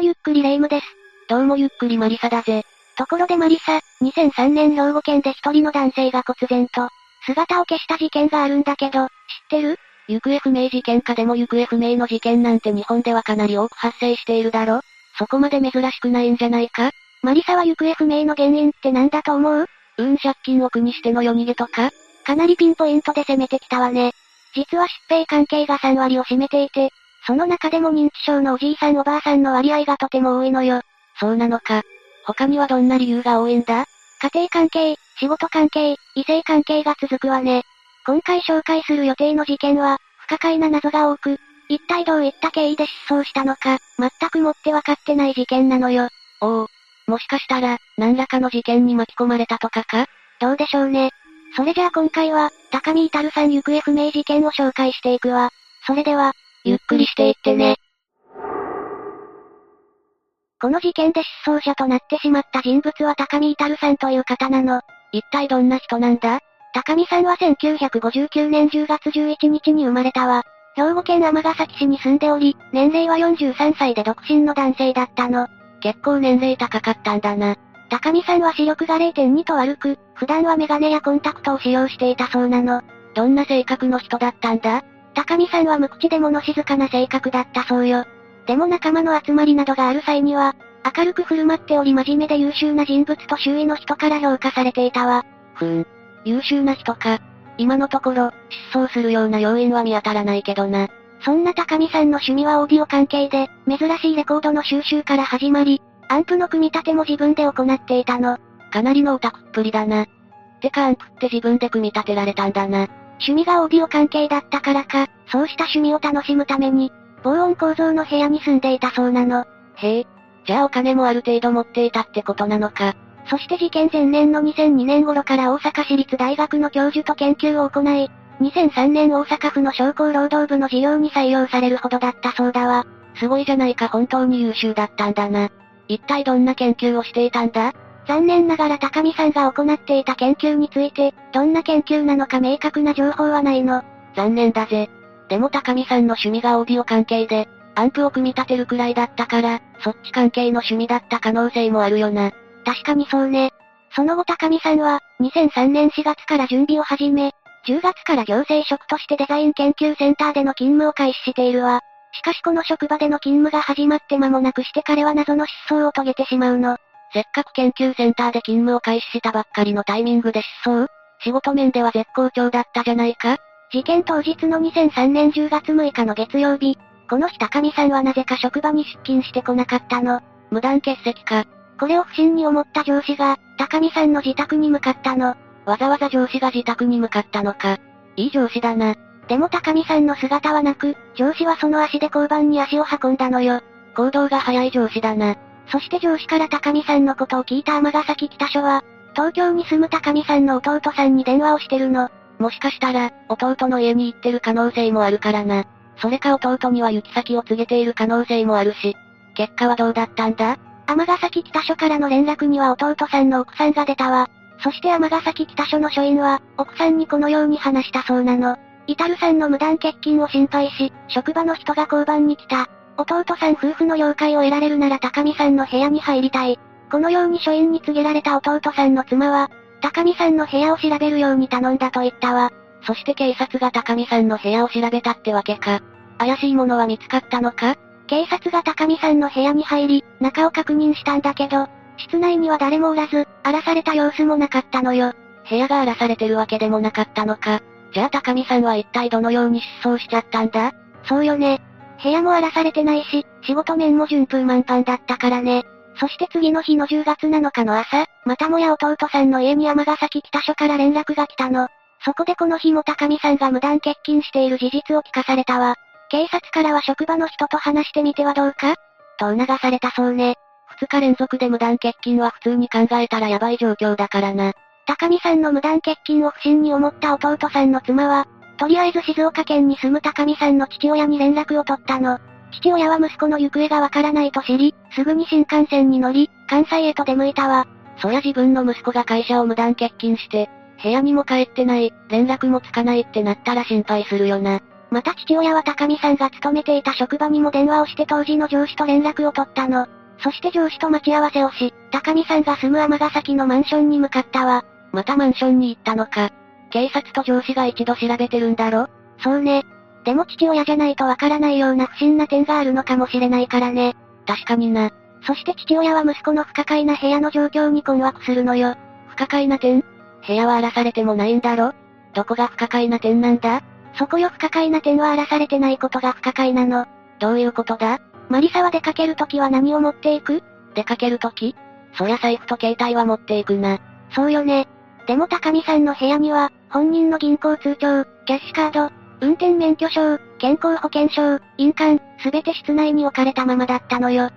もゆっくりレ夢ムです。どうもゆっくりマリサだぜ。ところでマリサ、2003年兵庫県で一人の男性が忽然と、姿を消した事件があるんだけど、知ってる？行方不明事件かでも行方不明の事件なんて日本ではかなり多く発生しているだろ？そこまで珍しくないんじゃないか？マリサは行方不明の原因って何だと思う？うーん借金を苦にしての夜逃げとか？かなりピンポイントで攻めてきたわね。実は疾病関係が3割を占めていて、その中でも認知症のおじいさんおばあさんの割合がとても多いのよ。そうなのか。他にはどんな理由が多いんだ？家庭関係、仕事関係、異性関係が続くわね。今回紹介する予定の事件は、不可解な謎が多く、一体どういった経緯で失踪したのか、全くもってわかってない事件なのよ。おお。もしかしたら、何らかの事件に巻き込まれたとかか？どうでしょうね。それじゃあ今回は、高見至さん行方不明事件を紹介していくわ。それでは、ゆっくりしていってね。この事件で失踪者となってしまった人物は高見至さんという方なの。一体どんな人なんだ？高見さんは1959年10月11日に生まれたわ。兵庫県尼崎市に住んでおり、年齢は43歳で独身の男性だったの。結構年齢高かったんだな。高見さんは視力が0.2と悪く、普段はメガネやコンタクトを使用していたそうなの。どんな性格の人だったんだ？高見さんは無口で物静かな性格だったそうよ。でも仲間の集まりなどがある際には、明るく振る舞っており真面目で優秀な人物と周囲の人から評価されていたわ。ふーん。優秀な人か。今のところ、失踪するような要因は見当たらないけどな。そんな高見さんの趣味はオーディオ関係で、珍しいレコードの収集から始まり、アンプの組み立ても自分で行っていたの。かなりのオタクっぷりだな。てかアンプって自分で組み立てられたんだな。趣味がオーディオ関係だったからか、そうした趣味を楽しむために、防音構造の部屋に住んでいたそうなの。へえ。じゃあお金もある程度持っていたってことなのか。そして事件前年の2002年頃から大阪市立大学の教授と研究を行い、2003年大阪府の商工労働部の事業に採用されるほどだったそうだわ。すごいじゃないか本当に優秀だったんだな。一体どんな研究をしていたんだ？残念ながら高見さんが行っていた研究について、どんな研究なのか明確な情報はないの。残念だぜ。でも高見さんの趣味がオーディオ関係で、アンプを組み立てるくらいだったから、そっち関係の趣味だった可能性もあるよな。確かにそうね。その後高見さんは、2003年4月から準備を始め、10月から行政職としてデザイン研究センターでの勤務を開始しているわ。しかしこの職場での勤務が始まって間もなくして彼は謎の失踪を遂げてしまうの。せっかく研究センターで勤務を開始したばっかりのタイミングで失踪？仕事面では絶好調だったじゃないか？事件当日の2003年10月6日の月曜日、この日高見さんはなぜか職場に出勤してこなかったの？無断欠席か？これを不審に思った上司が、高見さんの自宅に向かったの。わざわざ上司が自宅に向かったのか？いい上司だな。でも高見さんの姿はなく、上司はその足で交番に足を運んだのよ。行動が早い上司だな。そして上司から高見さんのことを聞いた尼崎北署は、東京に住む高見さんの弟さんに電話をしてるの。もしかしたら、弟の家に行ってる可能性もあるからな。それか弟には行き先を告げている可能性もあるし。結果はどうだったんだ？尼崎北署からの連絡には弟さんの奥さんが出たわ。そして尼崎北署の署員は、奥さんにこのように話したそうなの。イタルさんの無断欠勤を心配し、職場の人が交番に来た。弟さん夫婦の了解を得られるなら高見さんの部屋に入りたい。このように署員に告げられた弟さんの妻は、高見さんの部屋を調べるように頼んだと言ったわ。そして警察が高見さんの部屋を調べたってわけか。怪しいものは見つかったのか？警察が高見さんの部屋に入り、中を確認したんだけど、室内には誰もおらず、荒らされた様子もなかったのよ。部屋が荒らされてるわけでもなかったのか。じゃあ高見さんは一体どのように失踪しちゃったんだ？そうよね。部屋も荒らされてないし、仕事面も順風満帆だったからね。そして次の日の10月7日の朝、またもや弟さんの家に山ヶ崎北署から連絡が来たの。そこでこの日も高見さんが無断欠勤している事実を聞かされたわ。警察からは職場の人と話してみてはどうかと促されたそうね。2日連続で無断欠勤は普通に考えたらヤバい状況だからな。高見さんの無断欠勤を不審に思った弟さんの妻は、とりあえず静岡県に住む高見さんの父親に連絡を取ったの。父親は息子の行方がわからないと知り、すぐに新幹線に乗り、関西へと出向いたわ。そりゃ自分の息子が会社を無断欠勤して、部屋にも帰ってない、連絡もつかないってなったら心配するよな。また父親は高見さんが勤めていた職場にも電話をして当時の上司と連絡を取ったの。そして上司と待ち合わせをし、高見さんが住む尼崎のマンションに向かったわ。またマンションに行ったのか。警察と上司が一度調べてるんだろ？そうね。でも父親じゃないとわからないような不審な点があるのかもしれないからね。確かにな。そして父親は息子の不可解な部屋の状況に困惑するのよ。不可解な点？部屋は荒らされてもないんだろ？どこが不可解な点なんだ？そこよ不可解な点は荒らされてないことが不可解なの。どういうことだ？マリサは出かけるときは何を持っていく？出かけるときそりゃ財布と携帯は持っていくな。そうよね。でも高見さんの部屋には、本人の銀行通帳、キャッシュカード、運転免許証、健康保険証、印鑑、すべて室内に置かれたままだったのよ。ん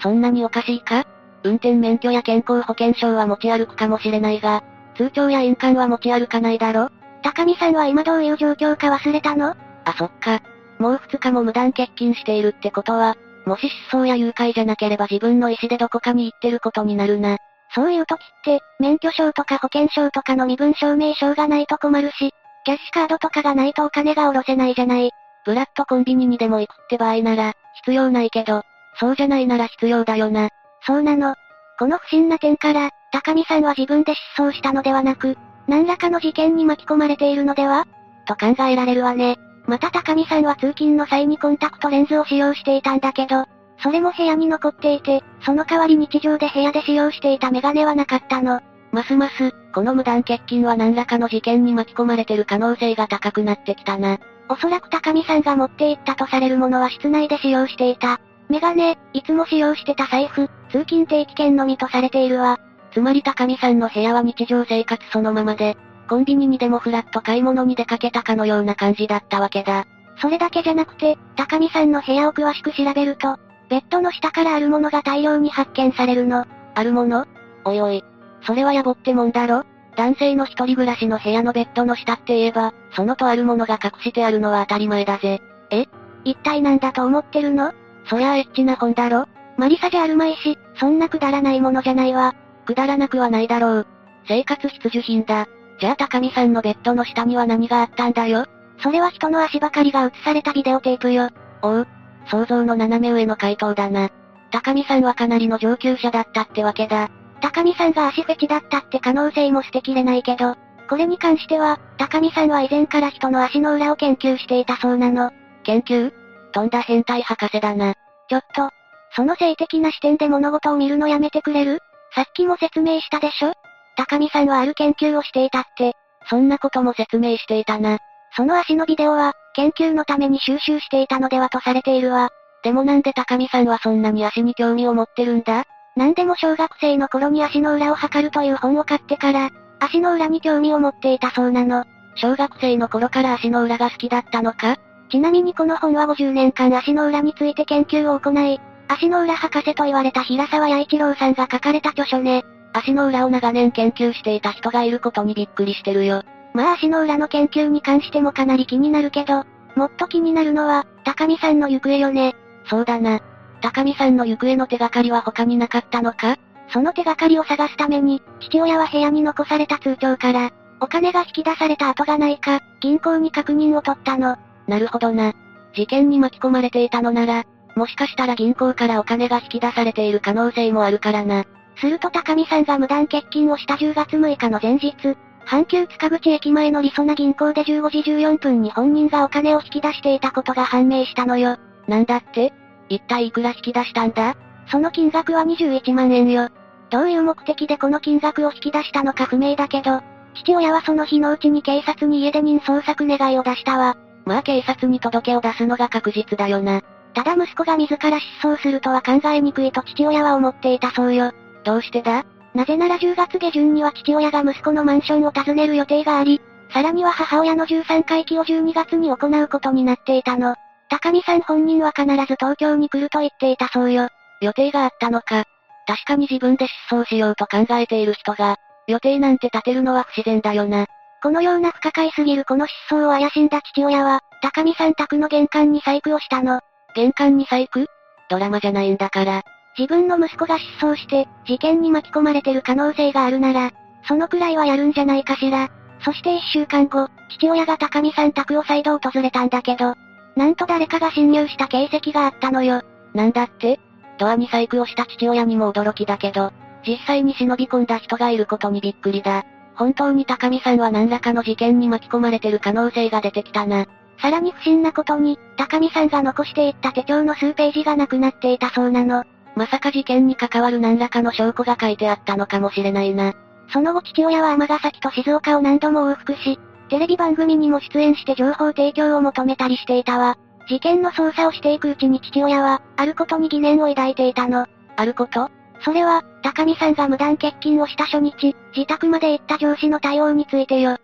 そんなにおかしいか？運転免許や健康保険証は持ち歩くかもしれないが、通帳や印鑑は持ち歩かないだろ？高見さんは今どういう状況か忘れたの？あ、そっか。もう2日も無断欠勤しているってことは、もし失踪や誘拐じゃなければ自分の意思でどこかに行ってることになるな。そういう時って、免許証とか保険証とかの身分証明書がないと困るし、キャッシュカードとかがないとお金が下ろせないじゃない。ブラッドコンビニにでも行くって場合なら、必要ないけど、そうじゃないなら必要だよな。そうなの。この不審な点から、高見さんは自分で失踪したのではなく、何らかの事件に巻き込まれているのでは？と考えられるわね。また高見さんは通勤の際にコンタクトレンズを使用していたんだけど、それも部屋に残っていて、その代わり日常で部屋で使用していたメガネはなかったの。ますます、この無断欠勤は何らかの事件に巻き込まれてる可能性が高くなってきたな。おそらく高見さんが持っていったとされるものは室内で使用していた。メガネ、いつも使用してた財布、通勤定期券のみとされているわ。つまり高見さんの部屋は日常生活そのままで、コンビニにでもフラッと買い物に出かけたかのような感じだったわけだ。それだけじゃなくて、高見さんの部屋を詳しく調べると、ベッドの下からあるものが大量に発見されるの。あるもの？おいおい。それはやぼってもんだろ？男性の一人暮らしの部屋のベッドの下って言えば、そのとあるものが隠してあるのは当たり前だぜ。え？一体なんだと思ってるの？そりゃあエッチな本だろ？マリサじゃあるまいし、そんなくだらないものじゃないわ。くだらなくはないだろう。生活必需品だ。じゃあ高見さんのベッドの下には何があったんだよ？それは人の足ばかりが映されたビデオテープよ。おう。想像の斜め上の回答だな。高見さんはかなりの上級者だったってわけだ。高見さんが足フェチだったって可能性も捨てきれないけど、これに関しては、高見さんは以前から人の足の裏を研究していたそうなの。研究？とんだ変態博士だな。ちょっと、その性的な視点で物事を見るのやめてくれる？さっきも説明したでしょ？高見さんはある研究をしていたって。そんなことも説明していたな。その足のビデオは、研究のために収集していたのではとされているわ。でもなんで高見さんはそんなに足に興味を持ってるんだ？なんでも小学生の頃に足の裏を測るという本を買ってから、足の裏に興味を持っていたそうなの。小学生の頃から足の裏が好きだったのか？ちなみにこの本は50年間足の裏について研究を行い、足の裏博士と言われた平沢弥一郎さんが書かれた著書ね。足の裏を長年研究していた人がいることにびっくりしてるよ。まあ足の裏の研究に関してもかなり気になるけど、もっと気になるのは、高見さんの行方よね。そうだな。高見さんの行方の手がかりは他になかったのか？その手がかりを探すために、父親は部屋に残された通帳から、お金が引き出された跡がないか、銀行に確認を取ったの。なるほどな。事件に巻き込まれていたのなら、もしかしたら銀行からお金が引き出されている可能性もあるからな。すると高見さんが無断欠勤をした10月6日の前日、阪急塚口駅前のりそな銀行で15時14分に本人がお金を引き出していたことが判明したのよ。なんだって？一体いくら引き出したんだ？その金額は21万円よ。どういう目的でこの金額を引き出したのか不明だけど、父親はその日のうちに警察に家出人捜索願いを出したわ。まあ警察に届けを出すのが確実だよな。ただ息子が自ら失踪するとは考えにくいと父親は思っていたそうよ。どうしてだ？なぜなら10月下旬には父親が息子のマンションを訪ねる予定があり、さらには母親の13回忌を12月に行うことになっていたの。高見さん本人は必ず東京に来ると言っていたそうよ。予定があったのか。確かに自分で失踪しようと考えている人が、予定なんて立てるのは不自然だよな。このような不可解すぎるこの失踪を怪しんだ父親は、高見さん宅の玄関に細工をしたの。玄関に細工？ドラマじゃないんだから。自分の息子が失踪して、事件に巻き込まれてる可能性があるなら、そのくらいはやるんじゃないかしら。そして一週間後、父親が高見さん宅を再度訪れたんだけど、なんと誰かが侵入した形跡があったのよ。なんだって？ドアに細工をした父親にも驚きだけど、実際に忍び込んだ人がいることにびっくりだ。本当に高見さんは何らかの事件に巻き込まれてる可能性が出てきたな。さらに不審なことに、高見さんが残していった手帳の数ページがなくなっていたそうなの。まさか事件に関わる何らかの証拠が書いてあったのかもしれないな。その後父親は尼崎と静岡を何度も往復し、テレビ番組にも出演して情報提供を求めたりしていたわ。事件の捜査をしていくうちに父親は、あることに疑念を抱いていたの。あること？それは、高見さんが無断欠勤をした初日、自宅まで行った上司の対応についてよ。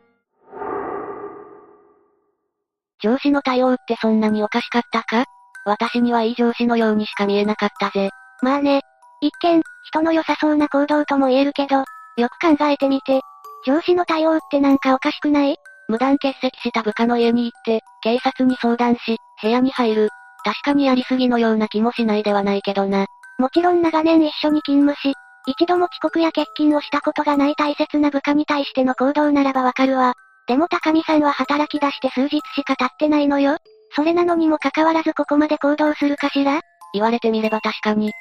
上司の対応ってそんなにおかしかったか？私にはいい上司のようにしか見えなかったぜ。まあね。一見、人の良さそうな行動とも言えるけど、よく考えてみて。上司の対応ってなんかおかしくない？無断欠席した部下の家に行って、警察に相談し、部屋に入る。確かにやりすぎのような気もしないではないけどな。もちろん長年一緒に勤務し、一度も遅刻や欠勤をしたことがない大切な部下に対しての行動ならばわかるわ。でも高見さんは働き出して数日しか経ってないのよ。それなのにもかかわらずここまで行動するかしら？言われてみれば確かに。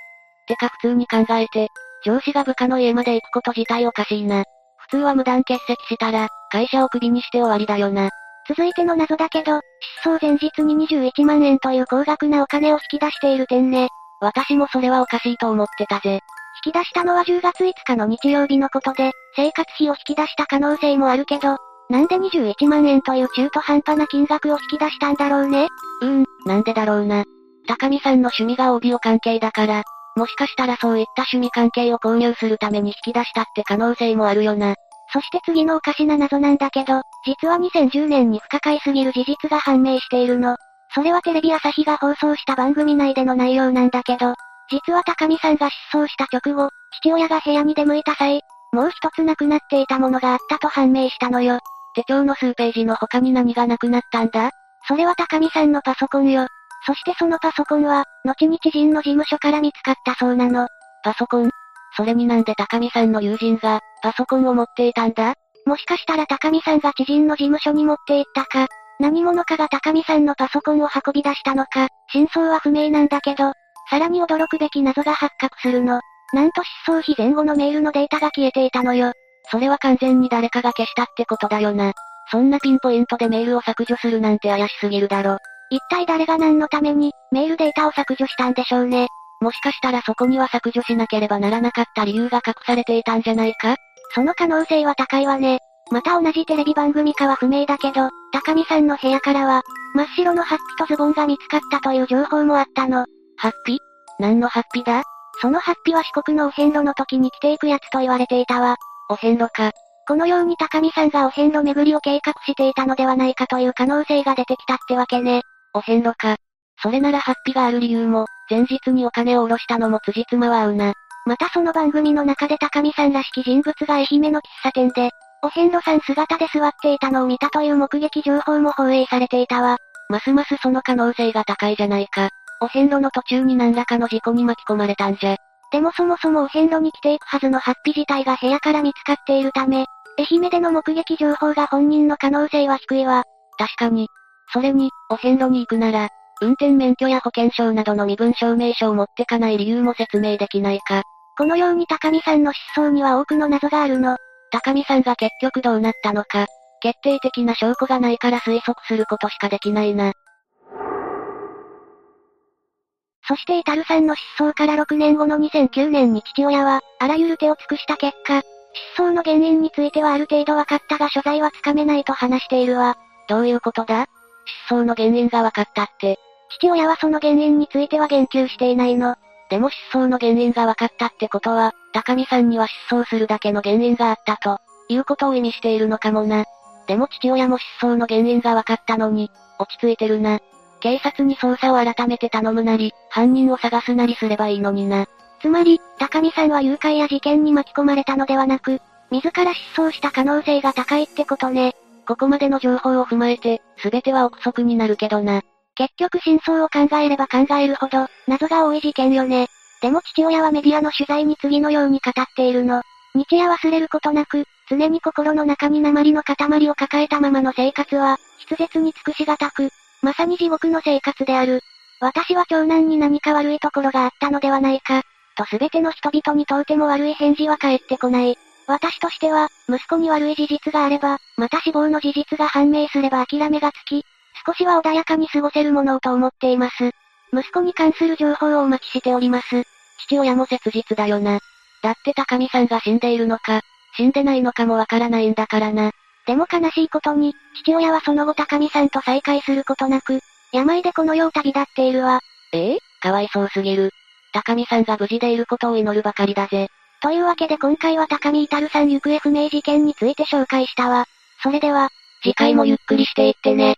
てか普通に考えて、上司が部下の家まで行くこと自体おかしいな。普通は無断欠席したら、会社をクビにして終わりだよな。続いての謎だけど、失踪前日に21万円という高額なお金を引き出している点ね。私もそれはおかしいと思ってたぜ。引き出したのは10月5日の日曜日のことで、生活費を引き出した可能性もあるけど、なんで21万円という中途半端な金額を引き出したんだろうね？うーん、なんでだろうな。高見さんの趣味がオーディオ関係だから、もしかしたらそういった趣味関係を購入するために引き出したって可能性もあるよな。そして次のおかしな謎なんだけど、実は2010年に不可解すぎる事実が判明しているの。それはテレビ朝日が放送した番組内での内容なんだけど、実は高見さんが失踪した直後、父親が部屋に出向いた際、もう一つなくなっていたものがあったと判明したのよ。手帳の数ページの他に何がなくなったんだ？それは高見さんのパソコンよ。そしてそのパソコンは、後に知人の事務所から見つかったそうなの。パソコン？それになんで高見さんの友人が、パソコンを持っていたんだ？もしかしたら高見さんが知人の事務所に持って行ったか、何者かが高見さんのパソコンを運び出したのか、真相は不明なんだけど、さらに驚くべき謎が発覚するの。なんと失踪日前後のメールのデータが消えていたのよ。それは完全に誰かが消したってことだよな。そんなピンポイントでメールを削除するなんて怪しすぎるだろ。一体誰が何のために、メールデータを削除したんでしょうね。もしかしたらそこには削除しなければならなかった理由が隠されていたんじゃないか？その可能性は高いわね。また同じテレビ番組かは不明だけど、高見さんの部屋からは、真っ白のハッピとズボンが見つかったという情報もあったの。ハッピ？何のハッピだ？そのハッピは四国のお遍路の時に着ていくやつと言われていたわ。お遍路か。このように高見さんがお遍路巡りを計画していたのではないかという可能性が出てきたってわけね。お遍路か。それならハッピがある理由も、前日にお金を下ろしたのも辻褄は合うな。またその番組の中で高見さんらしき人物が愛媛の喫茶店で、お遍路さん姿で座っていたのを見たという目撃情報も放映されていたわ。ますますその可能性が高いじゃないか。お遍路の途中に何らかの事故に巻き込まれたんじゃ。でもそもそもお遍路に来ていくはずのハッピ自体が部屋から見つかっているため、愛媛での目撃情報が本人の可能性は低いわ。確かに。それに、お遍路に行くなら、運転免許や保険証などの身分証明書を持ってかない理由も説明できないか。このように高見さんの失踪には多くの謎があるの。高見さんが結局どうなったのか、決定的な証拠がないから推測することしかできないな。そしてイタルさんの失踪から6年後の2009年に父親は、あらゆる手を尽くした結果、失踪の原因についてはある程度分かったが所在はつかめないと話しているわ。どういうことだ？失踪の原因が分かったって。父親はその原因については言及していないの。でも失踪の原因が分かったってことは、高見さんには失踪するだけの原因があったと、いうことを意味しているのかもな。でも父親も失踪の原因が分かったのに、落ち着いてるな。警察に捜査を改めて頼むなり、犯人を探すなりすればいいのにな。つまり、高見さんは誘拐や事件に巻き込まれたのではなく、自ら失踪した可能性が高いってことね。ここまでの情報を踏まえて、すべては憶測になるけどな。結局真相を考えれば考えるほど、謎が多い事件よね。でも父親はメディアの取材に次のように語っているの。日夜忘れることなく、常に心の中に鉛の塊を抱えたままの生活は、筆舌に尽くしがたく、まさに地獄の生活である。私は長男に何か悪いところがあったのではないか、と全ての人々に問うても悪い返事は返ってこない。私としては、息子に悪い事実があれば、また死亡の事実が判明すれば諦めがつき、少しは穏やかに過ごせるものをと思っています。息子に関する情報をお待ちしております。父親も切実だよな。だって高見さんが死んでいるのか、死んでないのかもわからないんだからな。でも悲しいことに、父親はその後高見さんと再会することなく、病でこの世を旅立っているわ。え？えかわいそうすぎる。高見さんが無事でいることを祈るばかりだぜ。というわけで今回は高見至さん行方不明事件について紹介したわ。それでは、次回もゆっくりしていってね。